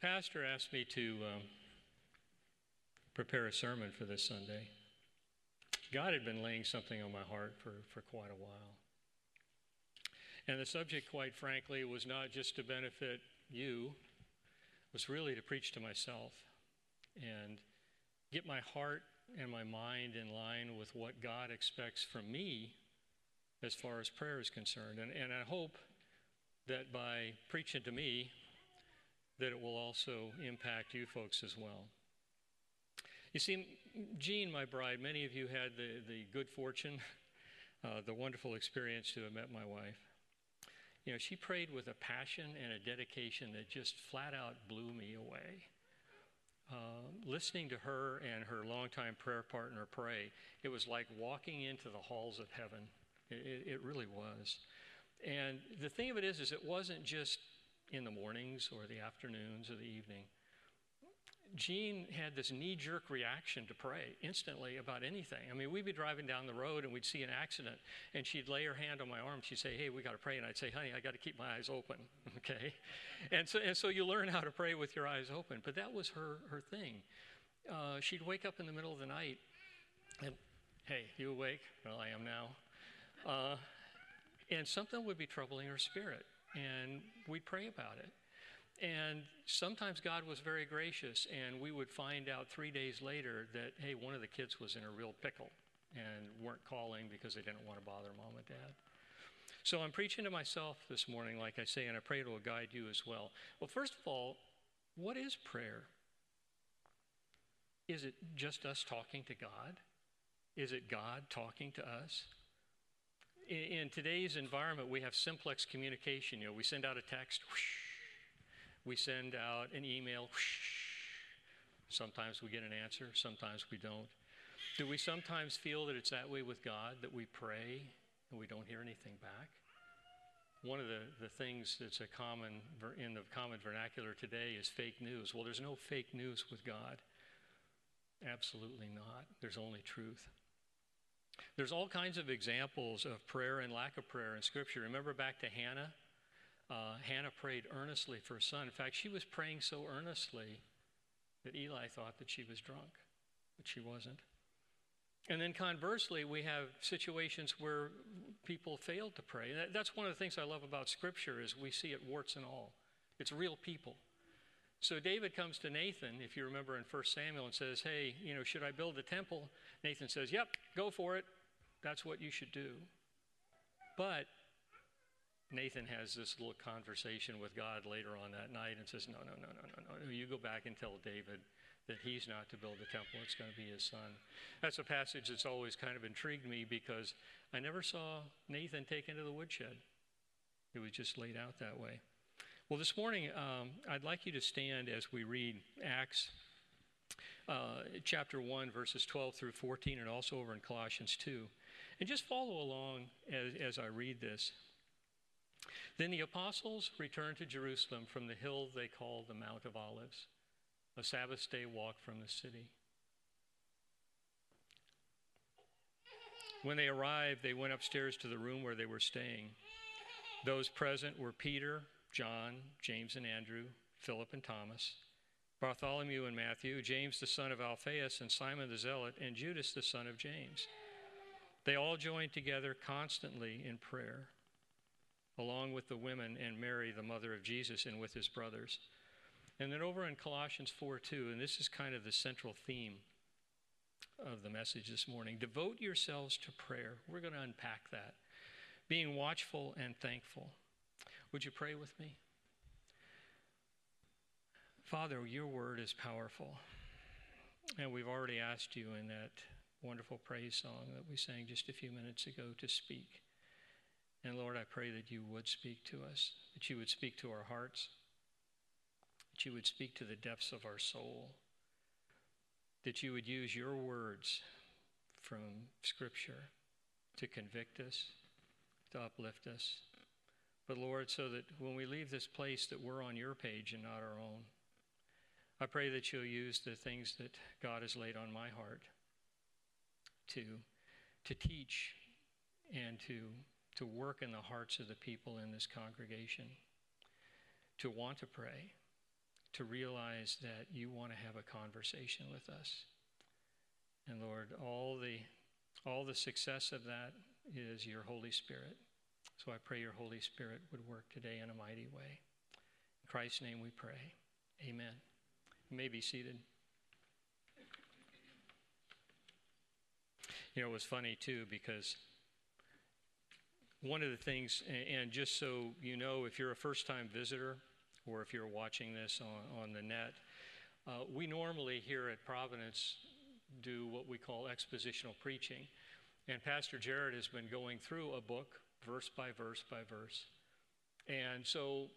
Pastor asked me to um, prepare a sermon for this Sunday. God had been laying something on my heart for, for quite a while. And the subject, quite frankly, was not just to benefit you, it was really to preach to myself and get my heart and my mind in line with what God expects from me as far as prayer is concerned. And, and I hope that by preaching to me, that it will also impact you folks as well. You see, Jean, my bride, many of you had the, the good fortune, uh, the wonderful experience to have met my wife. You know, she prayed with a passion and a dedication that just flat out blew me away. Uh, listening to her and her longtime prayer partner pray, it was like walking into the halls of heaven. It, it really was. And the thing of it is, is it wasn't just in the mornings or the afternoons or the evening. Jean had this knee jerk reaction to pray instantly about anything. I mean, we'd be driving down the road and we'd see an accident, and she'd lay her hand on my arm. She'd say, Hey, we got to pray. And I'd say, Honey, I got to keep my eyes open. okay? And so, and so you learn how to pray with your eyes open. But that was her, her thing. Uh, she'd wake up in the middle of the night and, Hey, you awake? Well, I am now. Uh, and something would be troubling her spirit, and we'd pray about it. And sometimes God was very gracious, and we would find out three days later that, hey, one of the kids was in a real pickle and weren't calling because they didn't want to bother mom and dad. So I'm preaching to myself this morning, like I say, and I pray it will guide you as well. Well, first of all, what is prayer? Is it just us talking to God? Is it God talking to us? In, in today's environment, we have simplex communication. You know, we send out a text, whoosh, we send out an email. Sometimes we get an answer, sometimes we don't. Do we sometimes feel that it's that way with God, that we pray and we don't hear anything back? One of the, the things that's a common in the common vernacular today is fake news. Well, there's no fake news with God. Absolutely not. There's only truth. There's all kinds of examples of prayer and lack of prayer in Scripture. Remember back to Hannah? uh, Hannah prayed earnestly for a son. In fact, she was praying so earnestly that Eli thought that she was drunk, but she wasn't. And then conversely, we have situations where people failed to pray. That's one of the things I love about Scripture is we see it warts and all. It's real people. So David comes to Nathan, if you remember in 1 Samuel, and says, Hey, you know, should I build a temple? Nathan says, Yep, go for it. That's what you should do. But Nathan has this little conversation with God later on that night and says, No, no, no, no, no, no. You go back and tell David that he's not to build the temple, it's going to be his son. That's a passage that's always kind of intrigued me because I never saw Nathan taken to the woodshed. It was just laid out that way. Well, this morning, um, I'd like you to stand as we read Acts uh, chapter 1, verses 12 through 14, and also over in Colossians 2. And just follow along as, as I read this. Then the apostles returned to Jerusalem from the hill they called the Mount of Olives, a Sabbath day walk from the city. When they arrived, they went upstairs to the room where they were staying. Those present were Peter, John, James and Andrew, Philip and Thomas, Bartholomew and Matthew, James the son of Alphaeus, and Simon the Zealot, and Judas the son of James. They all joined together constantly in prayer along with the women and Mary, the mother of Jesus, and with his brothers. And then over in Colossians 4 2, and this is kind of the central theme of the message this morning devote yourselves to prayer. We're going to unpack that. Being watchful and thankful. Would you pray with me? Father, your word is powerful. And we've already asked you in that wonderful praise song that we sang just a few minutes ago to speak. And Lord, I pray that you would speak to us, that you would speak to our hearts, that you would speak to the depths of our soul, that you would use your words from Scripture to convict us, to uplift us. But Lord, so that when we leave this place that we're on your page and not our own. I pray that you'll use the things that God has laid on my heart to, to teach and to to work in the hearts of the people in this congregation, to want to pray, to realize that you want to have a conversation with us. And Lord, all the all the success of that is your Holy Spirit. So I pray your Holy Spirit would work today in a mighty way. In Christ's name we pray. Amen. You may be seated. You know, it was funny too because one of the things, and just so you know, if you're a first time visitor or if you're watching this on, on the net, uh, we normally here at Providence do what we call expositional preaching. And Pastor Jared has been going through a book, verse by verse by verse. And so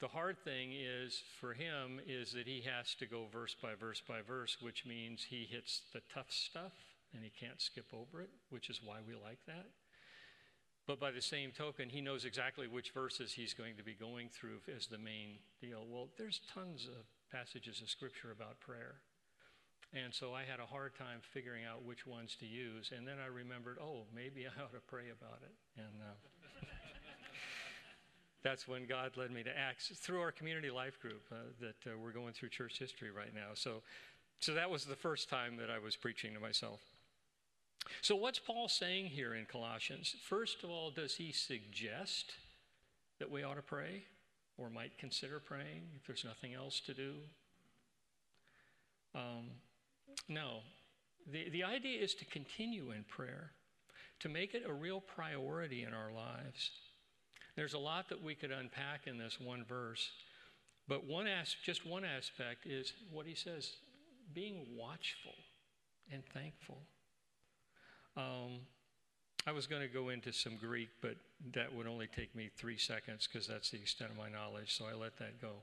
the hard thing is for him is that he has to go verse by verse by verse, which means he hits the tough stuff and he can't skip over it, which is why we like that. But by the same token, he knows exactly which verses he's going to be going through as the main deal. Well, there's tons of passages of scripture about prayer. And so I had a hard time figuring out which ones to use. And then I remembered, oh, maybe I ought to pray about it. And uh, that's when God led me to Acts through our community life group uh, that uh, we're going through church history right now. So, so that was the first time that I was preaching to myself. So, what's Paul saying here in Colossians? First of all, does he suggest that we ought to pray or might consider praying if there's nothing else to do? Um, no. The, the idea is to continue in prayer, to make it a real priority in our lives. There's a lot that we could unpack in this one verse, but one as, just one aspect is what he says being watchful and thankful. Um, I was going to go into some Greek, but that would only take me three seconds because that's the extent of my knowledge, so I let that go.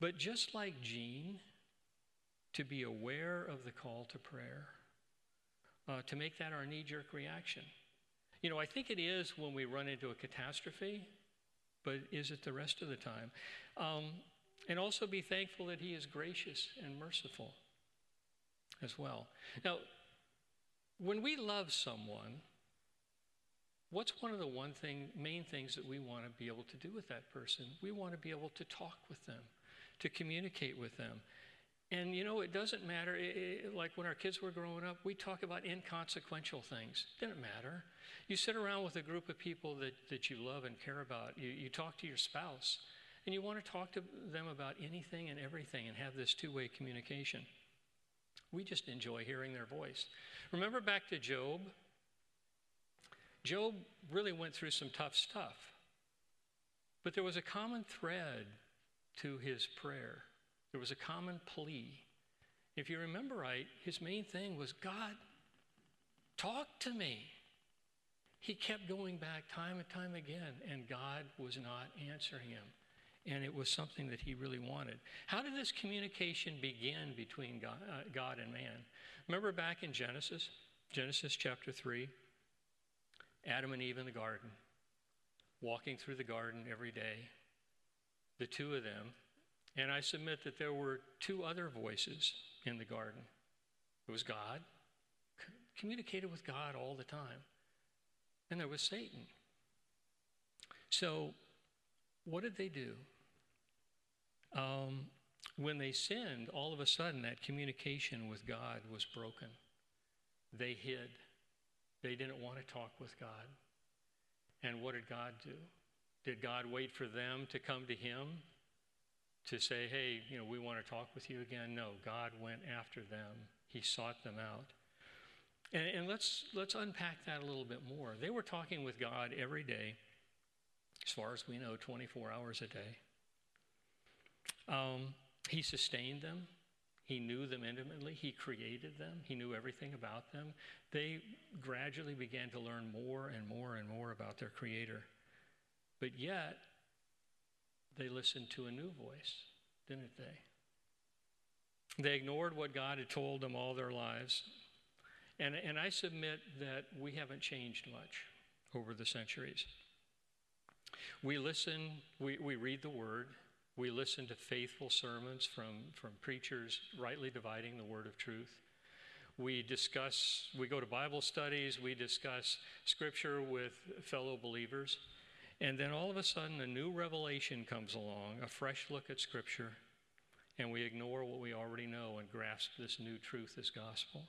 But just like Jean, to be aware of the call to prayer, uh, to make that our knee jerk reaction. You know, I think it is when we run into a catastrophe, but is it the rest of the time? Um, and also be thankful that He is gracious and merciful as well. Now, when we love someone, what's one of the one thing, main things that we want to be able to do with that person? We want to be able to talk with them, to communicate with them. And you know, it doesn't matter. It, it, like when our kids were growing up, we talk about inconsequential things. Didn't matter. You sit around with a group of people that, that you love and care about. You, you talk to your spouse, and you want to talk to them about anything and everything and have this two way communication. We just enjoy hearing their voice. Remember back to Job? Job really went through some tough stuff, but there was a common thread to his prayer. There was a common plea. If you remember right, his main thing was God, talk to me. He kept going back time and time again, and God was not answering him. And it was something that he really wanted. How did this communication begin between God, uh, God and man? Remember back in Genesis, Genesis chapter 3? Adam and Eve in the garden, walking through the garden every day, the two of them, and I submit that there were two other voices in the garden. It was God, c- communicated with God all the time, and there was Satan. So, what did they do? Um, when they sinned, all of a sudden that communication with God was broken. They hid. They didn't want to talk with God. And what did God do? Did God wait for them to come to Him to say, hey, you know, we want to talk with you again. No, God went after them. He sought them out. And, and let's, let's unpack that a little bit more. They were talking with God every day, as far as we know, 24 hours a day. Um, he sustained them. He knew them intimately. He created them. He knew everything about them. They gradually began to learn more and more and more about their Creator. But yet, they listened to a new voice, didn't they? They ignored what God had told them all their lives. And, and I submit that we haven't changed much over the centuries. We listen, we, we read the Word, we listen to faithful sermons from, from preachers rightly dividing the Word of truth. We discuss, we go to Bible studies, we discuss Scripture with fellow believers. And then all of a sudden, a new revelation comes along, a fresh look at Scripture, and we ignore what we already know and grasp this new truth, this gospel.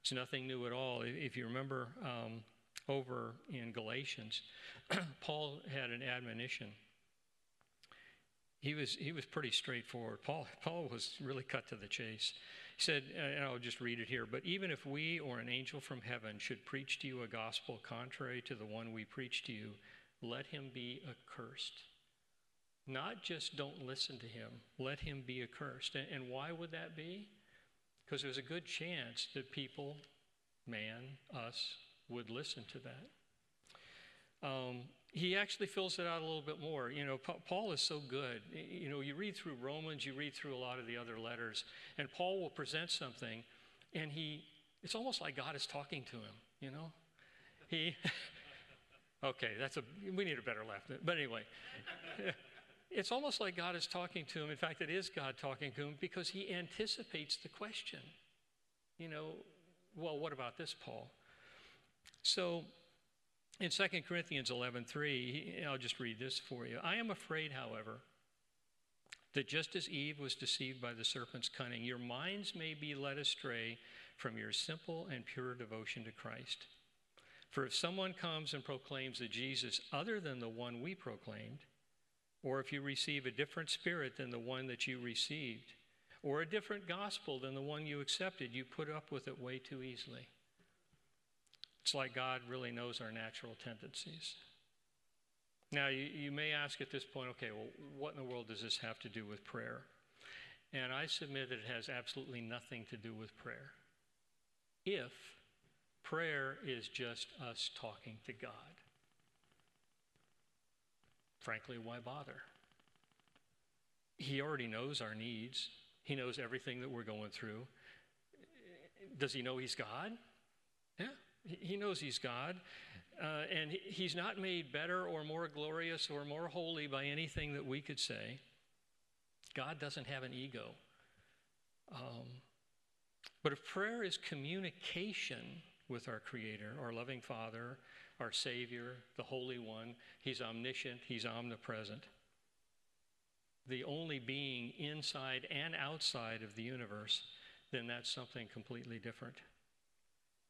It's nothing new at all. If you remember um, over in Galatians, Paul had an admonition. He was, he was pretty straightforward. Paul, Paul was really cut to the chase. He said, and I'll just read it here, but even if we or an angel from heaven should preach to you a gospel contrary to the one we preach to you, let him be accursed. Not just don't listen to him, let him be accursed. And, and why would that be? Because there's a good chance that people, man, us, would listen to that. Um, he actually fills it out a little bit more. You know, Paul is so good. You know, you read through Romans, you read through a lot of the other letters, and Paul will present something, and he, it's almost like God is talking to him, you know? He, Okay, that's a we need a better laugh. But anyway, it's almost like God is talking to him. In fact, it is God talking to him because he anticipates the question. You know, well, what about this, Paul? So in 2 Corinthians 11:3, I'll just read this for you. I am afraid, however, that just as Eve was deceived by the serpent's cunning, your minds may be led astray from your simple and pure devotion to Christ. For if someone comes and proclaims a Jesus other than the one we proclaimed, or if you receive a different spirit than the one that you received, or a different gospel than the one you accepted, you put up with it way too easily. It's like God really knows our natural tendencies. Now, you, you may ask at this point, okay, well, what in the world does this have to do with prayer? And I submit that it has absolutely nothing to do with prayer. If Prayer is just us talking to God. Frankly, why bother? He already knows our needs, He knows everything that we're going through. Does He know He's God? Yeah, He knows He's God. Uh, and He's not made better or more glorious or more holy by anything that we could say. God doesn't have an ego. Um, but if prayer is communication, with our Creator, our loving Father, our Savior, the Holy One. He's omniscient, He's omnipresent. The only being inside and outside of the universe, then that's something completely different.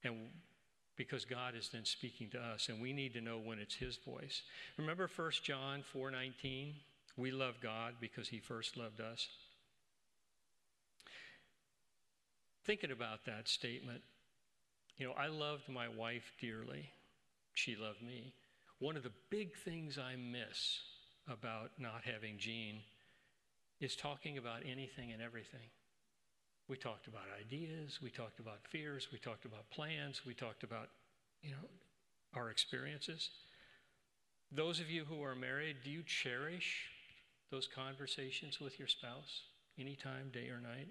And because God is then speaking to us, and we need to know when it's His voice. Remember 1 John 4:19? We love God because He first loved us. Thinking about that statement, you know, I loved my wife dearly. She loved me. One of the big things I miss about not having Jean is talking about anything and everything. We talked about ideas, we talked about fears, we talked about plans, we talked about, you know, our experiences. Those of you who are married, do you cherish those conversations with your spouse anytime, day or night?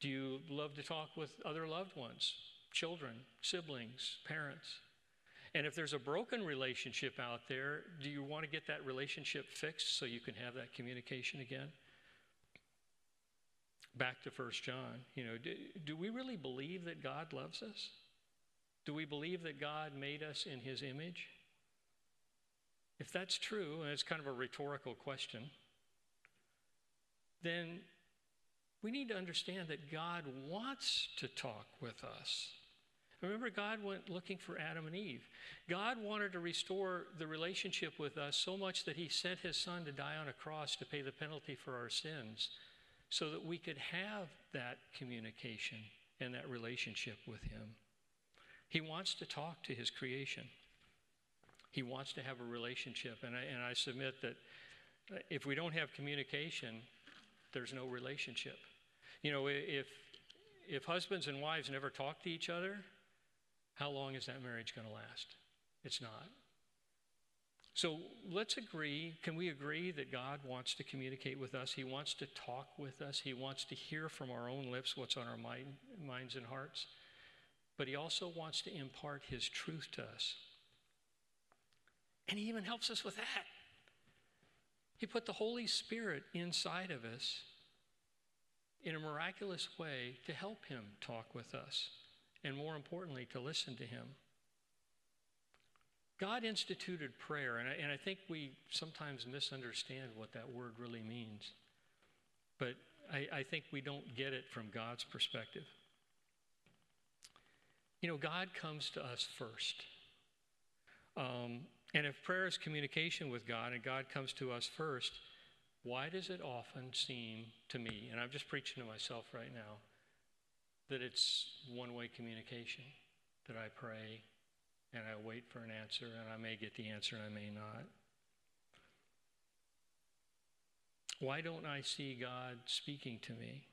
Do you love to talk with other loved ones children, siblings, parents. And if there's a broken relationship out there, do you want to get that relationship fixed so you can have that communication again? Back to First John, you know, do, do we really believe that God loves us? Do we believe that God made us in his image? If that's true, and it's kind of a rhetorical question, then we need to understand that God wants to talk with us. Remember, God went looking for Adam and Eve. God wanted to restore the relationship with us so much that He sent His Son to die on a cross to pay the penalty for our sins so that we could have that communication and that relationship with Him. He wants to talk to His creation, He wants to have a relationship. And I, and I submit that if we don't have communication, there's no relationship. You know, if, if husbands and wives never talk to each other, how long is that marriage going to last? It's not. So let's agree. Can we agree that God wants to communicate with us? He wants to talk with us. He wants to hear from our own lips what's on our mind, minds and hearts. But He also wants to impart His truth to us. And He even helps us with that. He put the Holy Spirit inside of us in a miraculous way to help Him talk with us and more importantly, to listen to Him. God instituted prayer, and I, and I think we sometimes misunderstand what that word really means. But I, I think we don't get it from God's perspective. You know, God comes to us first. Um, and if prayer is communication with God and God comes to us first, why does it often seem to me, and I'm just preaching to myself right now, that it's one way communication? That I pray and I wait for an answer and I may get the answer and I may not. Why don't I see God speaking to me?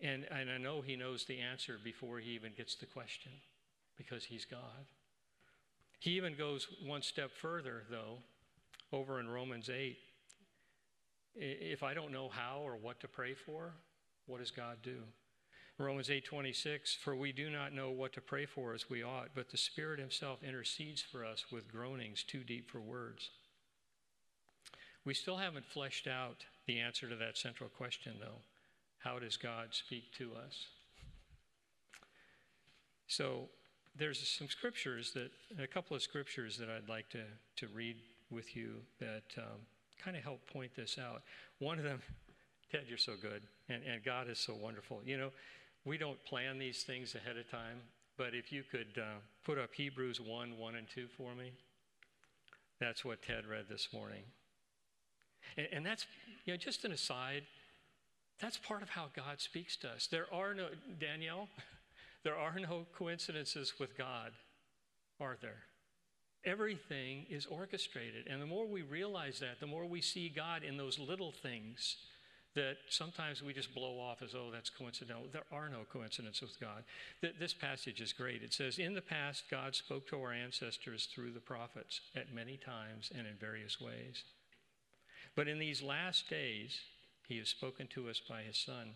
And, and I know He knows the answer before He even gets the question because He's God. He even goes one step further, though, over in Romans 8. If I don't know how or what to pray for, what does God do? Romans 8:26 for we do not know what to pray for as we ought but the spirit himself intercedes for us with groanings too deep for words. We still haven't fleshed out the answer to that central question though. How does God speak to us? So there's some scriptures that, a couple of scriptures that I'd like to, to read with you that um, kind of help point this out. One of them, Ted, you're so good, and, and God is so wonderful. You know, we don't plan these things ahead of time, but if you could uh, put up Hebrews 1 1 and 2 for me, that's what Ted read this morning. And, and that's, you know, just an aside, that's part of how God speaks to us. There are no, Danielle, there are no coincidences with God, are there? Everything is orchestrated. And the more we realize that, the more we see God in those little things that sometimes we just blow off as, oh, that's coincidental. There are no coincidences with God. This passage is great. It says, In the past, God spoke to our ancestors through the prophets at many times and in various ways. But in these last days, he has spoken to us by his Son,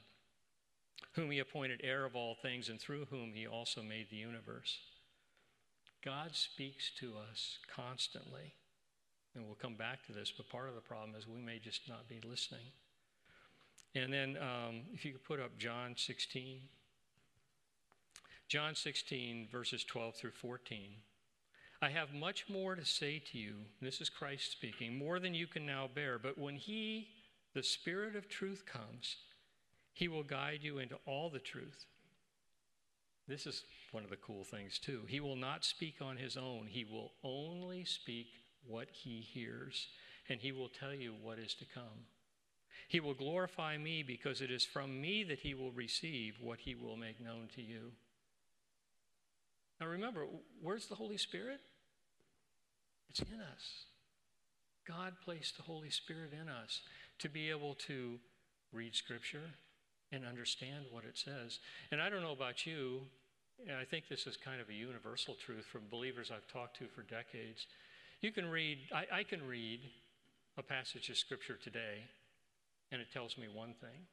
whom he appointed heir of all things and through whom he also made the universe. God speaks to us constantly. And we'll come back to this, but part of the problem is we may just not be listening. And then um, if you could put up John 16. John 16, verses 12 through 14. I have much more to say to you. This is Christ speaking, more than you can now bear. But when He, the Spirit of truth, comes, He will guide you into all the truth. This is one of the cool things, too. He will not speak on His own, He will only speak what He hears, and He will tell you what is to come. He will glorify me because it is from me that he will receive what he will make known to you. Now remember, where's the Holy Spirit? It's in us. God placed the Holy Spirit in us to be able to read Scripture and understand what it says. And I don't know about you, and I think this is kind of a universal truth from believers I've talked to for decades. You can read, I, I can read a passage of Scripture today and it tells me one thing.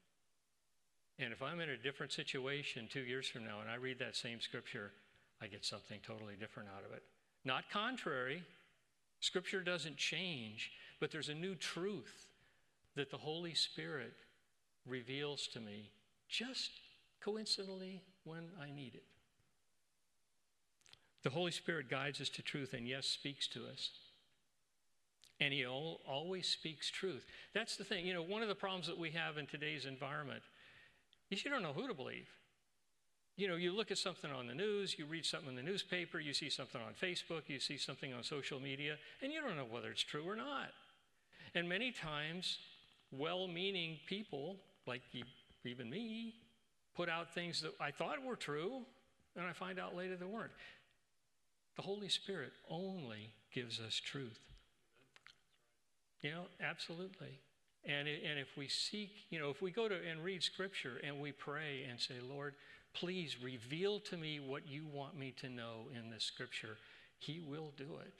And if I'm in a different situation two years from now and I read that same scripture, I get something totally different out of it. Not contrary, scripture doesn't change, but there's a new truth that the Holy Spirit reveals to me just coincidentally when I need it. The Holy Spirit guides us to truth and, yes, speaks to us and he always speaks truth. That's the thing. You know, one of the problems that we have in today's environment is you don't know who to believe. You know, you look at something on the news, you read something in the newspaper, you see something on Facebook, you see something on social media, and you don't know whether it's true or not. And many times, well meaning people, like even me, put out things that I thought were true, and I find out later they weren't. The Holy Spirit only gives us truth. You know, absolutely. And, and if we seek, you know, if we go to and read scripture and we pray and say, Lord, please reveal to me what you want me to know in this scripture, He will do it.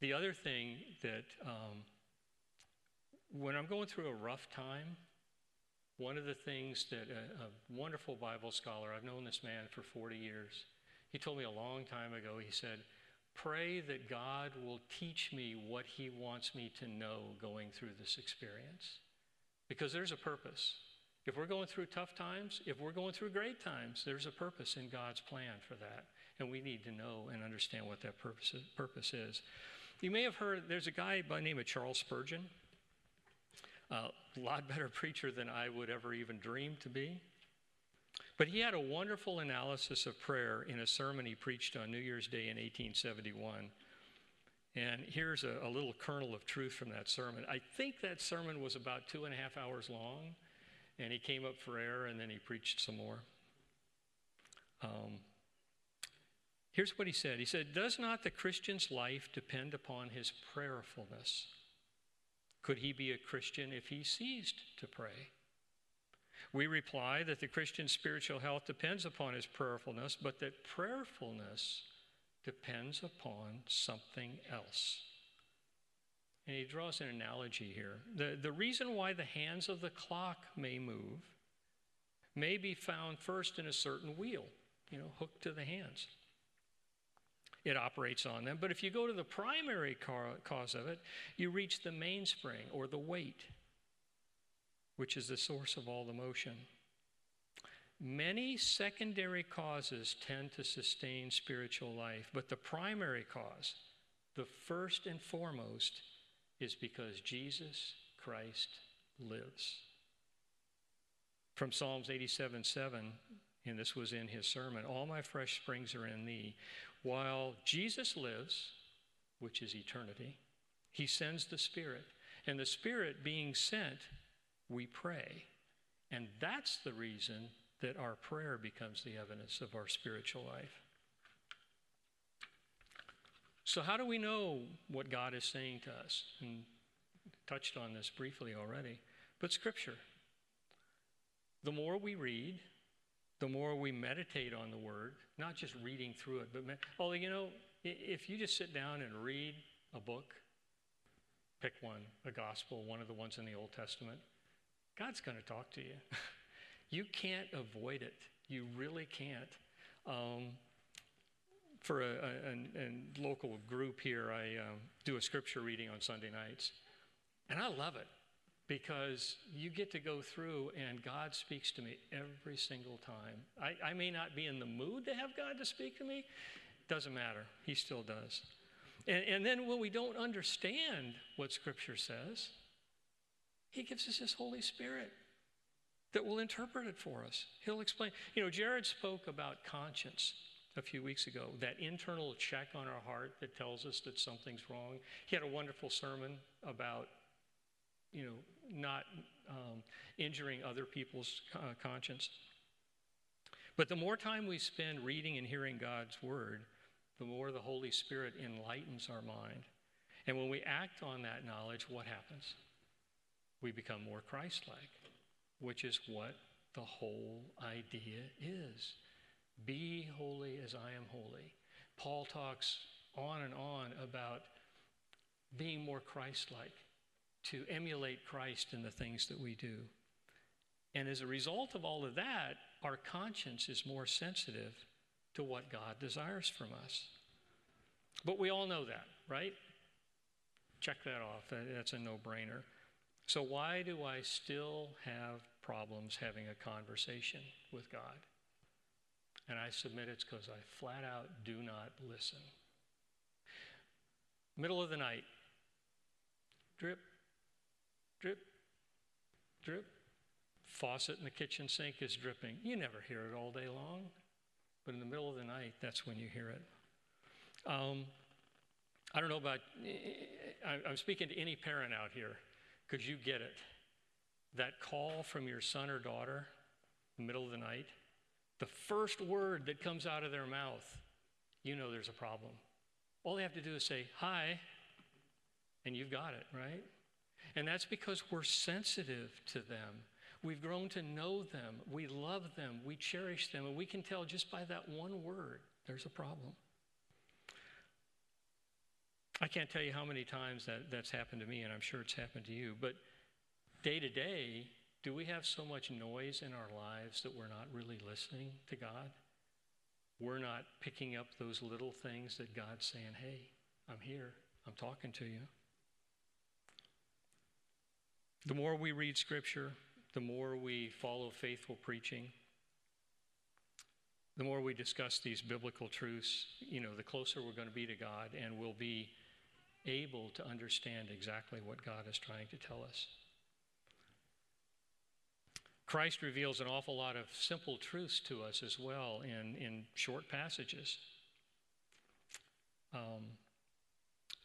The other thing that um, when I'm going through a rough time, one of the things that a, a wonderful Bible scholar, I've known this man for 40 years, he told me a long time ago, he said, Pray that God will teach me what He wants me to know going through this experience. Because there's a purpose. If we're going through tough times, if we're going through great times, there's a purpose in God's plan for that. And we need to know and understand what that purpose is. Purpose is. You may have heard there's a guy by the name of Charles Spurgeon, a lot better preacher than I would ever even dream to be. But he had a wonderful analysis of prayer in a sermon he preached on New Year's Day in 1871. And here's a, a, little kernel of truth from that sermon. I think that sermon was about two and a half hours long, and he came up for air and then he preached some more. Um, here's what he said He said, Does not the Christian's life depend upon his prayerfulness? Could he be a Christian if he ceased to pray? We reply that the Christian's spiritual health depends upon his prayerfulness, but that prayerfulness depends upon something else. And he draws an analogy here. The, the reason why the hands of the clock may move may be found first in a certain wheel, you know, hooked to the hands. It operates on them. But if you go to the primary cause of it, you reach the mainspring or the weight which is the source of all the motion. Many secondary causes tend to sustain spiritual life, but the primary cause, the first and foremost, is because Jesus Christ lives. From Psalms 87 7, and this was in his sermon All my fresh springs are in thee. While Jesus lives, which is eternity, he sends the Spirit. And the Spirit being sent we pray. And that's the reason that our prayer becomes the evidence of our spiritual life. So, how do we know what God is saying to us? And touched on this briefly already, but Scripture. The more we read, the more we meditate on the Word, not just reading through it, but, although, you know, if you just sit down and read a book, pick one, a gospel, one of the ones in the Old Testament, God's going to talk to you. you can't avoid it. You really can't. Um, for a, a, a, local group here, I um, do a scripture reading on Sunday nights. And I love it because you get to go through and God speaks to me every single time. I, I may not be in the mood to have God to speak to me, doesn't matter. He still does. And, and then when we don't understand what Scripture says, he gives us His Holy Spirit that will interpret it for us. He'll explain. You know, Jared spoke about conscience a few weeks ago, that internal check on our heart that tells us that something's wrong. He had a wonderful sermon about, you know, not um, injuring other people's uh, conscience. But the more time we spend reading and hearing God's word, the more the Holy Spirit enlightens our mind. And when we act on that knowledge, what happens? We become more Christ like, which is what the whole idea is. Be holy as I am holy. Paul talks on and on about being more Christ like, to emulate Christ in the things that we do. And as a result of all of that, our conscience is more sensitive to what God desires from us. But we all know that, right? Check that off. That's a no brainer. So, why do I still have problems having a conversation with God? And I submit it's because I flat out do not listen. Middle of the night, drip, drip, drip. Faucet in the kitchen sink is dripping. You never hear it all day long, but in the middle of the night, that's when you hear it. Um, I don't know about, I'm speaking to any parent out here because you get it. That call from your son or daughter, in the middle of the night, the first word that comes out of their mouth, you know there's a problem. All they have to do is say, hi, and you've got it, right? And that's because we're sensitive to them. We've grown to know them. We love them. We cherish them. And we can tell just by that one word there's a problem. I can't tell you how many times that, that's happened to me, and I'm sure it's happened to you. But day to day, do we have so much noise in our lives that we're not really listening to God? We're not picking up those little things that God's saying, hey, I'm here, I'm talking to you. The more we read Scripture, the more we follow faithful preaching, the more we discuss these biblical truths, you know, the closer we're going to be to God and we'll be able to understand exactly what God is trying to tell us. Christ reveals an awful lot of simple truths to us as well in, in short passages. Um,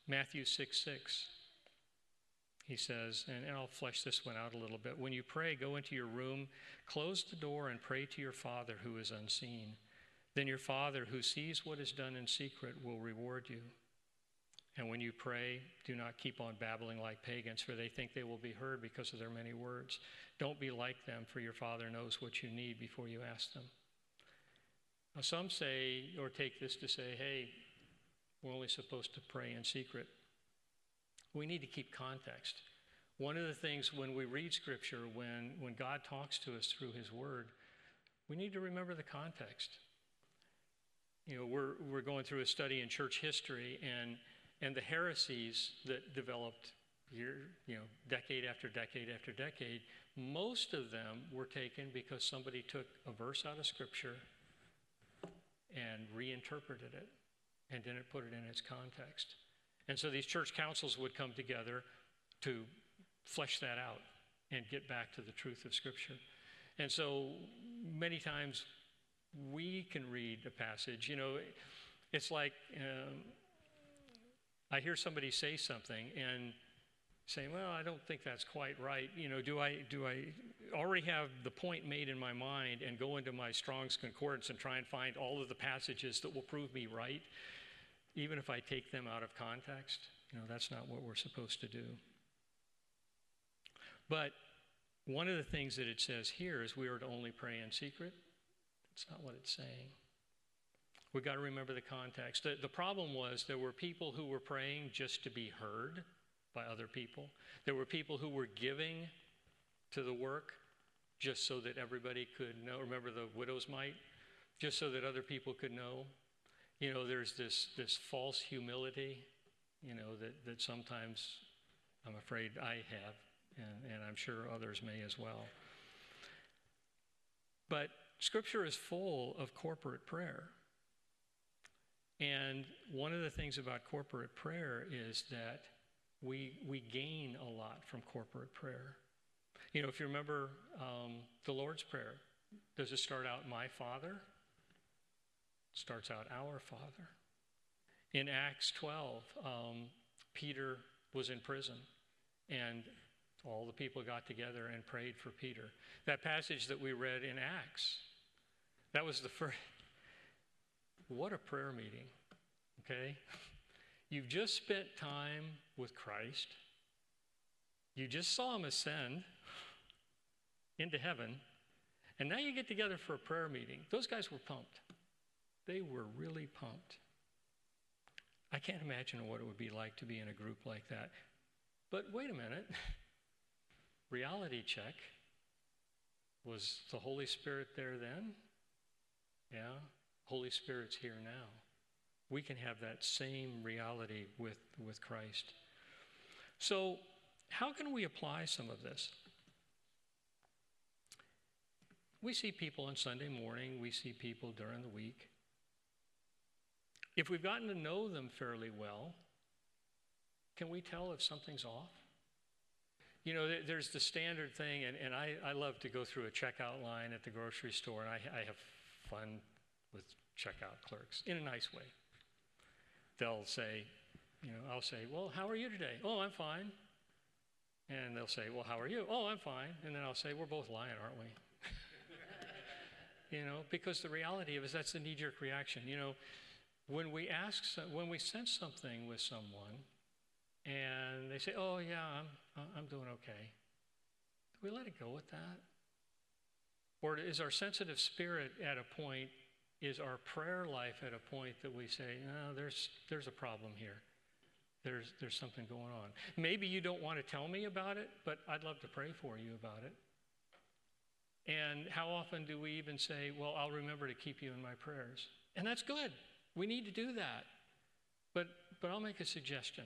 Matthew 6 6, he says, and, and I'll flesh this one out a little bit. When you pray, go into your room, close the door, and pray to your Father who is unseen. Then your Father who sees what is done in secret will reward you. And when you pray, do not keep on babbling like pagans, for they think they will be heard because of their many words. Don't be like them, for your Father knows what you need before you ask them. Now, some say, or take this to say, hey, we're only supposed to pray in secret. We need to keep context. One of the things when we read Scripture, when, when God talks to us through His Word, we need to remember the context. You know, we're, we're going through a study in church history, and and the heresies that developed year, you know, decade after decade after decade, most of them were taken because somebody took a verse out of Scripture and reinterpreted it and didn't put it in its context. And so these church councils would come together to flesh that out and get back to the truth of Scripture. And so many times we can read a passage, you know, it's like. Um, I hear somebody say something and say, well, I don't think that's quite right. You know, do I, do I already have the point made in my mind and go into my Strong's Concordance and try and find all of the passages that will prove me right, even if I take them out of context? You know, that's not what we're supposed to do. But one of the things that it says here is we are to only pray in secret. That's not what it's saying. We've got to remember the context. The, the problem was there were people who were praying just to be heard by other people. There were people who were giving to the work just so that everybody could know. Remember the widow's mite? Just so that other people could know. You know, there's this, this false humility, you know, that, that sometimes I'm afraid I have, and, and I'm sure others may as well. But Scripture is full of corporate prayer. And one of the things about corporate prayer is that we, we gain a lot from corporate prayer. You know, if you remember um, the Lord's Prayer, does it start out, My Father? It starts out, Our Father. In Acts 12, um, Peter was in prison, and all the people got together and prayed for Peter. That passage that we read in Acts, that was the first, what a prayer meeting, okay? You've just spent time with Christ. You just saw him ascend into heaven. And now you get together for a prayer meeting. Those guys were pumped. They were really pumped. I can't imagine what it would be like to be in a group like that. But wait a minute. Reality check. Was the Holy Spirit there then? Yeah. Holy Spirit's here now. We can have that same reality with, with Christ. So, how can we apply some of this? We see people on Sunday morning, we see people during the week. If we've gotten to know them fairly well, can we tell if something's off? You know, there's the standard thing, and, and I, I love to go through a checkout line at the grocery store, and I, I have fun with checkout clerks in a nice way. They'll say, you know, I'll say, well, how are you today? Oh, I'm fine. And they'll say, well, how are you? Oh, I'm fine. And then I'll say, we're both lying, aren't we? you know, because the reality of it is that's the knee jerk reaction. You know, when we ask, when we sense something with someone and they say, oh, yeah, I'm, I'm doing okay, do we let it go with that? Or is our sensitive spirit at a point is our prayer life at a point that we say, no, there's, there's a problem here. There's, there's something going on. Maybe you don't want to tell me about it, but I'd love to pray for you about it. And how often do we even say, well, I'll remember to keep you in my prayers? And that's good. We need to do that. But, but I'll make a suggestion.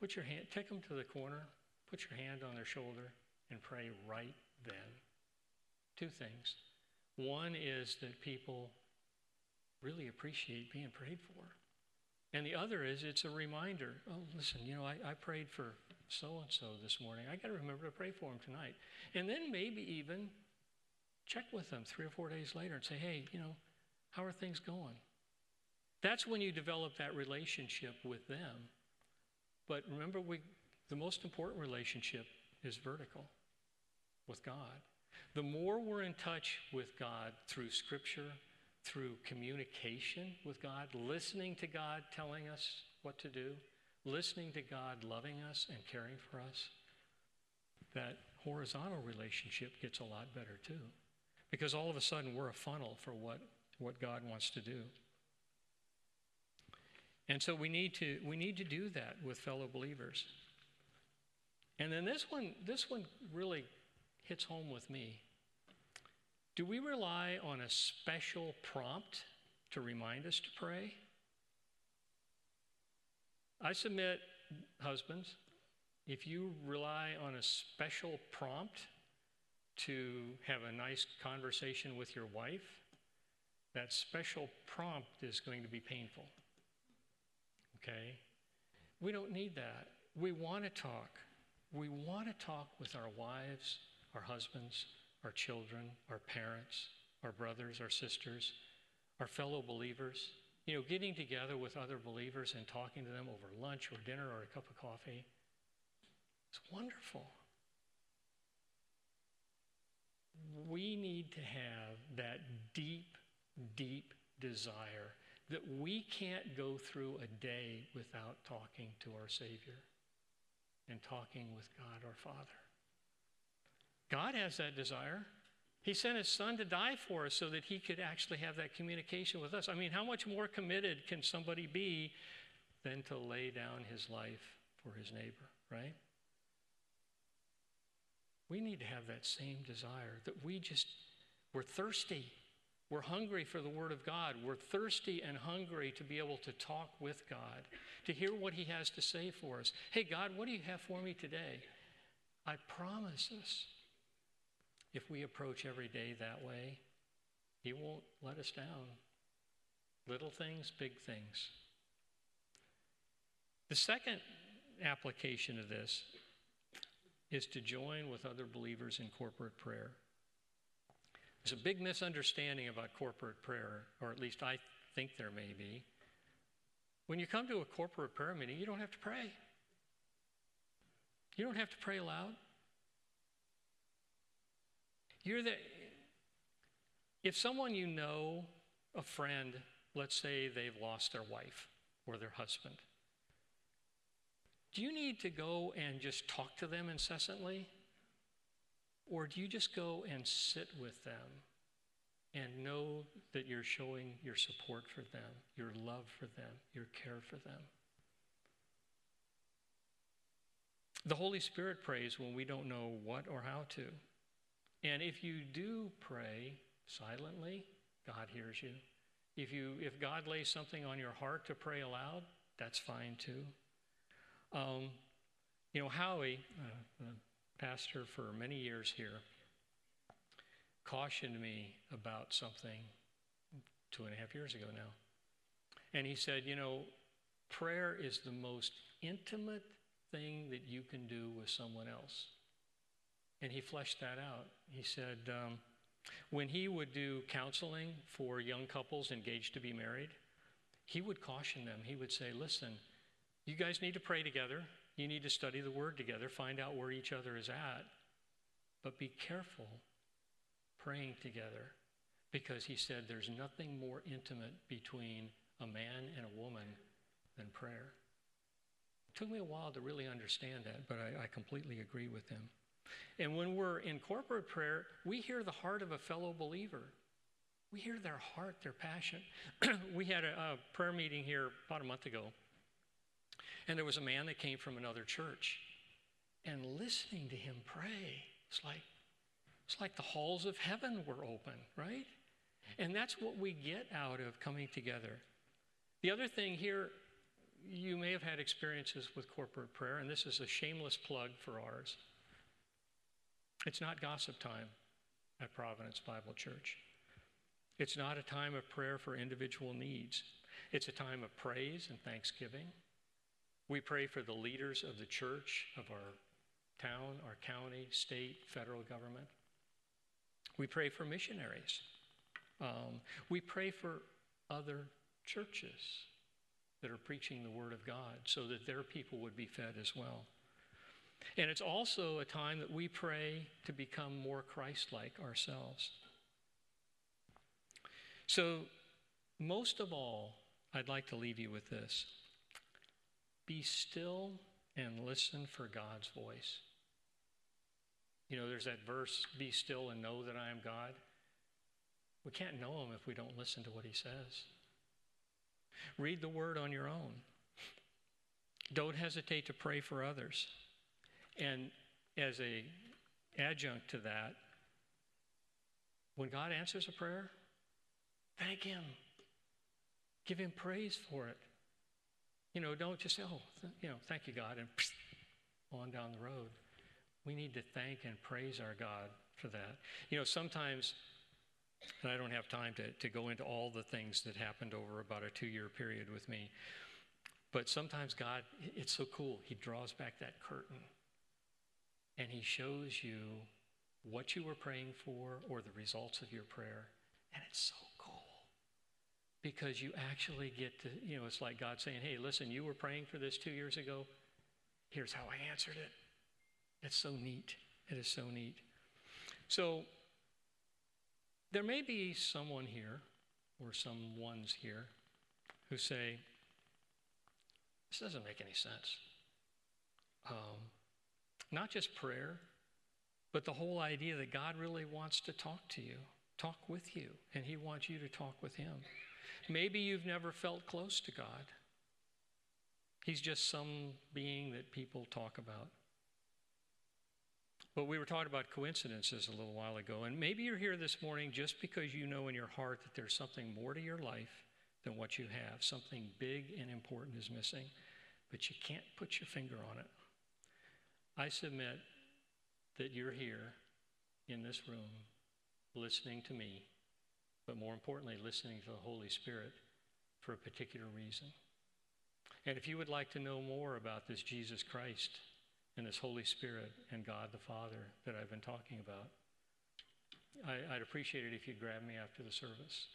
Put your hand, take them to the corner, put your hand on their shoulder, and pray right then? Two things. One is that people really appreciate being prayed for. And the other is it's a reminder oh, listen, you know, I, I prayed for so and so this morning. I got to remember to pray for them tonight. And then maybe even check with them three or four days later and say, hey, you know, how are things going? That's when you develop that relationship with them. But remember, we, the most important relationship is vertical with God. The more we're in touch with God through Scripture, through communication with God, listening to God telling us what to do, listening to God loving us and caring for us, that horizontal relationship gets a lot better too. Because all of a sudden we're a funnel for what, what God wants to do. And so we need to we need to do that with fellow believers. And then this one this one really hits home with me. Do we rely on a special prompt to remind us to pray? I submit, husbands, if you rely on a special prompt to have a nice conversation with your wife, that special prompt is going to be painful. Okay? We don't need that. We want to talk. We want to talk with our wives, our husbands, our children, our parents, our brothers, our sisters, our fellow believers. You know, getting together with other believers and talking to them over lunch or dinner or a cup of coffee. It's wonderful. We need to have that deep, deep desire that we can't go through a day without talking to our Savior and talking with God our Father. God has that desire. He sent his son to die for us so that he could actually have that communication with us. I mean, how much more committed can somebody be than to lay down his life for his neighbor, right? We need to have that same desire that we just, we're thirsty. We're hungry for the Word of God. We're thirsty and hungry to be able to talk with God, to hear what He has to say for us. Hey, God, what do you have for me today? I promise us if we approach every day that way, He won't let us down. Little things, big things. The second application of this is to join with other believers in corporate prayer. There's a big misunderstanding about corporate prayer, or at least I think there may be. When you come to a corporate prayer meeting, you don't have to pray. You don't have to pray aloud. You're the, if someone you know, a friend, let's say they've lost their wife or their husband, do you need to go and just talk to them incessantly? Or do you just go and sit with them and know that you're showing your support for them, your love for them, your care for them? The Holy Spirit prays when we don't know what or how to. And if you do pray silently, God hears you. If, you, if God lays something on your heart to pray aloud, that's fine too. Um, you know, Howie, uh, pastor for many years here, cautioned me about something two and a half years ago now. And he said, you know, prayer is the most intimate thing that you can do with someone else. And he fleshed that out. He said, um, when he would do counseling for young couples engaged to be married, he would caution them. He would say, listen, you guys need to pray together. You need to study the word together, find out where each other is at. But be careful praying together because he said there's nothing more intimate between a man and a woman than prayer. It took me a while to really understand that, but I, I completely agree with him. And when we're in corporate prayer, we hear the heart of a fellow believer. We hear their heart, their passion. we had a, a, prayer meeting here about a month ago, and there was a man that came from another church. And listening to him pray, it's like it's like the halls of heaven were open, right? And that's what we get out of coming together. The other thing here, you may have had experiences with corporate prayer, and this is a shameless plug for ours. It's not gossip time at Providence Bible Church. It's not a time of prayer for individual needs. It's a time of praise and thanksgiving. We pray for the leaders of the church, of our town, our county, state, federal government. We pray for missionaries. Um, we pray for other churches that are preaching the Word of God so that their people would be fed as well. And it's also a time that we pray to become more Christ like ourselves. So, most of all, I'd like to leave you with this be still and listen for God's voice. You know, there's that verse, be still and know that I am God. We can't know him if we don't listen to what he says. Read the word on your own. Don't hesitate to pray for others. And as a adjunct to that, when God answers a prayer, thank him. Give him praise for it. You know, don't just say, oh, th- you know, thank you, God, and on down the road. We need to thank and praise our God for that. You know, sometimes, and I don't have time to, to go into all the things that happened over about a two year period with me, but sometimes God, it's so cool. He draws back that curtain and He shows you what you were praying for or the results of your prayer. And it's so cool because you actually get to, you know, it's like God saying, hey, listen, you were praying for this two years ago. Here's how I answered it. It's so neat. It is so neat. So there may be someone here or some ones here who say, this doesn't make any sense. Um, not just prayer, but the whole idea that God really wants to talk to you, talk with you, and He wants you to talk with Him. Maybe you've never felt close to God. He's just some being that people talk about. But we were talking about coincidences a little while ago, and maybe you're here this morning just because you know in your heart that there's something more to your life than what you have. Something big and important is missing, but you can't put your finger on it. I submit that you're here in this room listening to me, but more importantly, listening to the Holy Spirit for a particular reason. And if you would like to know more about this Jesus Christ, and this Holy Spirit and God the Father that I've been talking about. I, would appreciate it if you'd grab me after the service.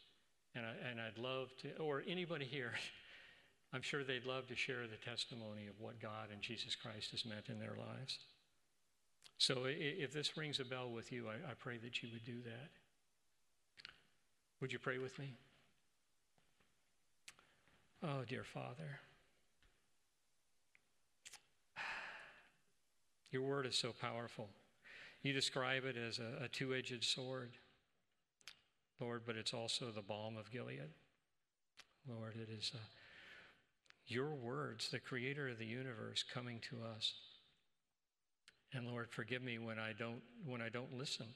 And, I, and I'd love to, or anybody here, I'm sure they'd love to share the testimony of what God and Jesus Christ has meant in their lives. So if this rings a bell with you, I, pray that you would do that. Would you pray with me? Oh, dear Father. Your word is so powerful. You describe it as a, a two edged sword, Lord, but it's also the balm of Gilead. Lord, it is uh, your words, the creator of the universe, coming to us. And Lord, forgive me when I don't when I don't listen.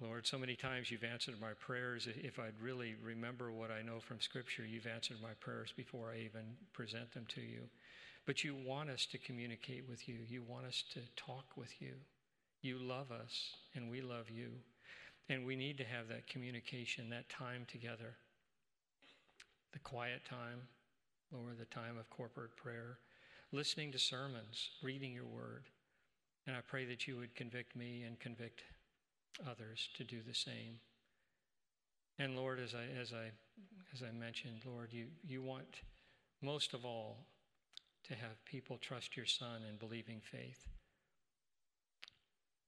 Lord, so many times you've answered my prayers. If I'd really remember what I know from Scripture, you've answered my prayers before I even present them to you. But you want us to communicate with you. You want us to talk with you. You love us, and we love you. And we need to have that communication, that time together. The quiet time, or the time of corporate prayer, listening to sermons, reading your word. And I pray that you would convict me and convict others to do the same. And Lord, as I, as I, as I mentioned, Lord, you, you want most of all to have people trust your Son in believing faith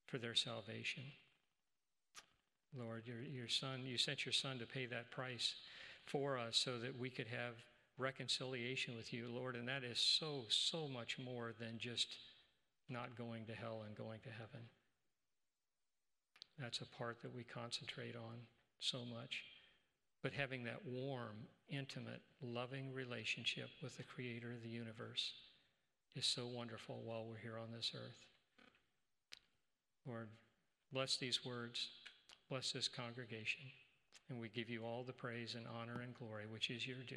for their salvation. Lord, your, your Son, you sent your Son to pay that price for us so that we could have reconciliation with you, Lord, and that is so, so much more than just not going to hell and going to heaven. That's a part that we concentrate on so much but having that warm, intimate, loving relationship with the Creator of the universe is so wonderful while we're here on this earth. Lord, bless these words, bless this congregation, and we give you all the praise and honor and glory which is your due.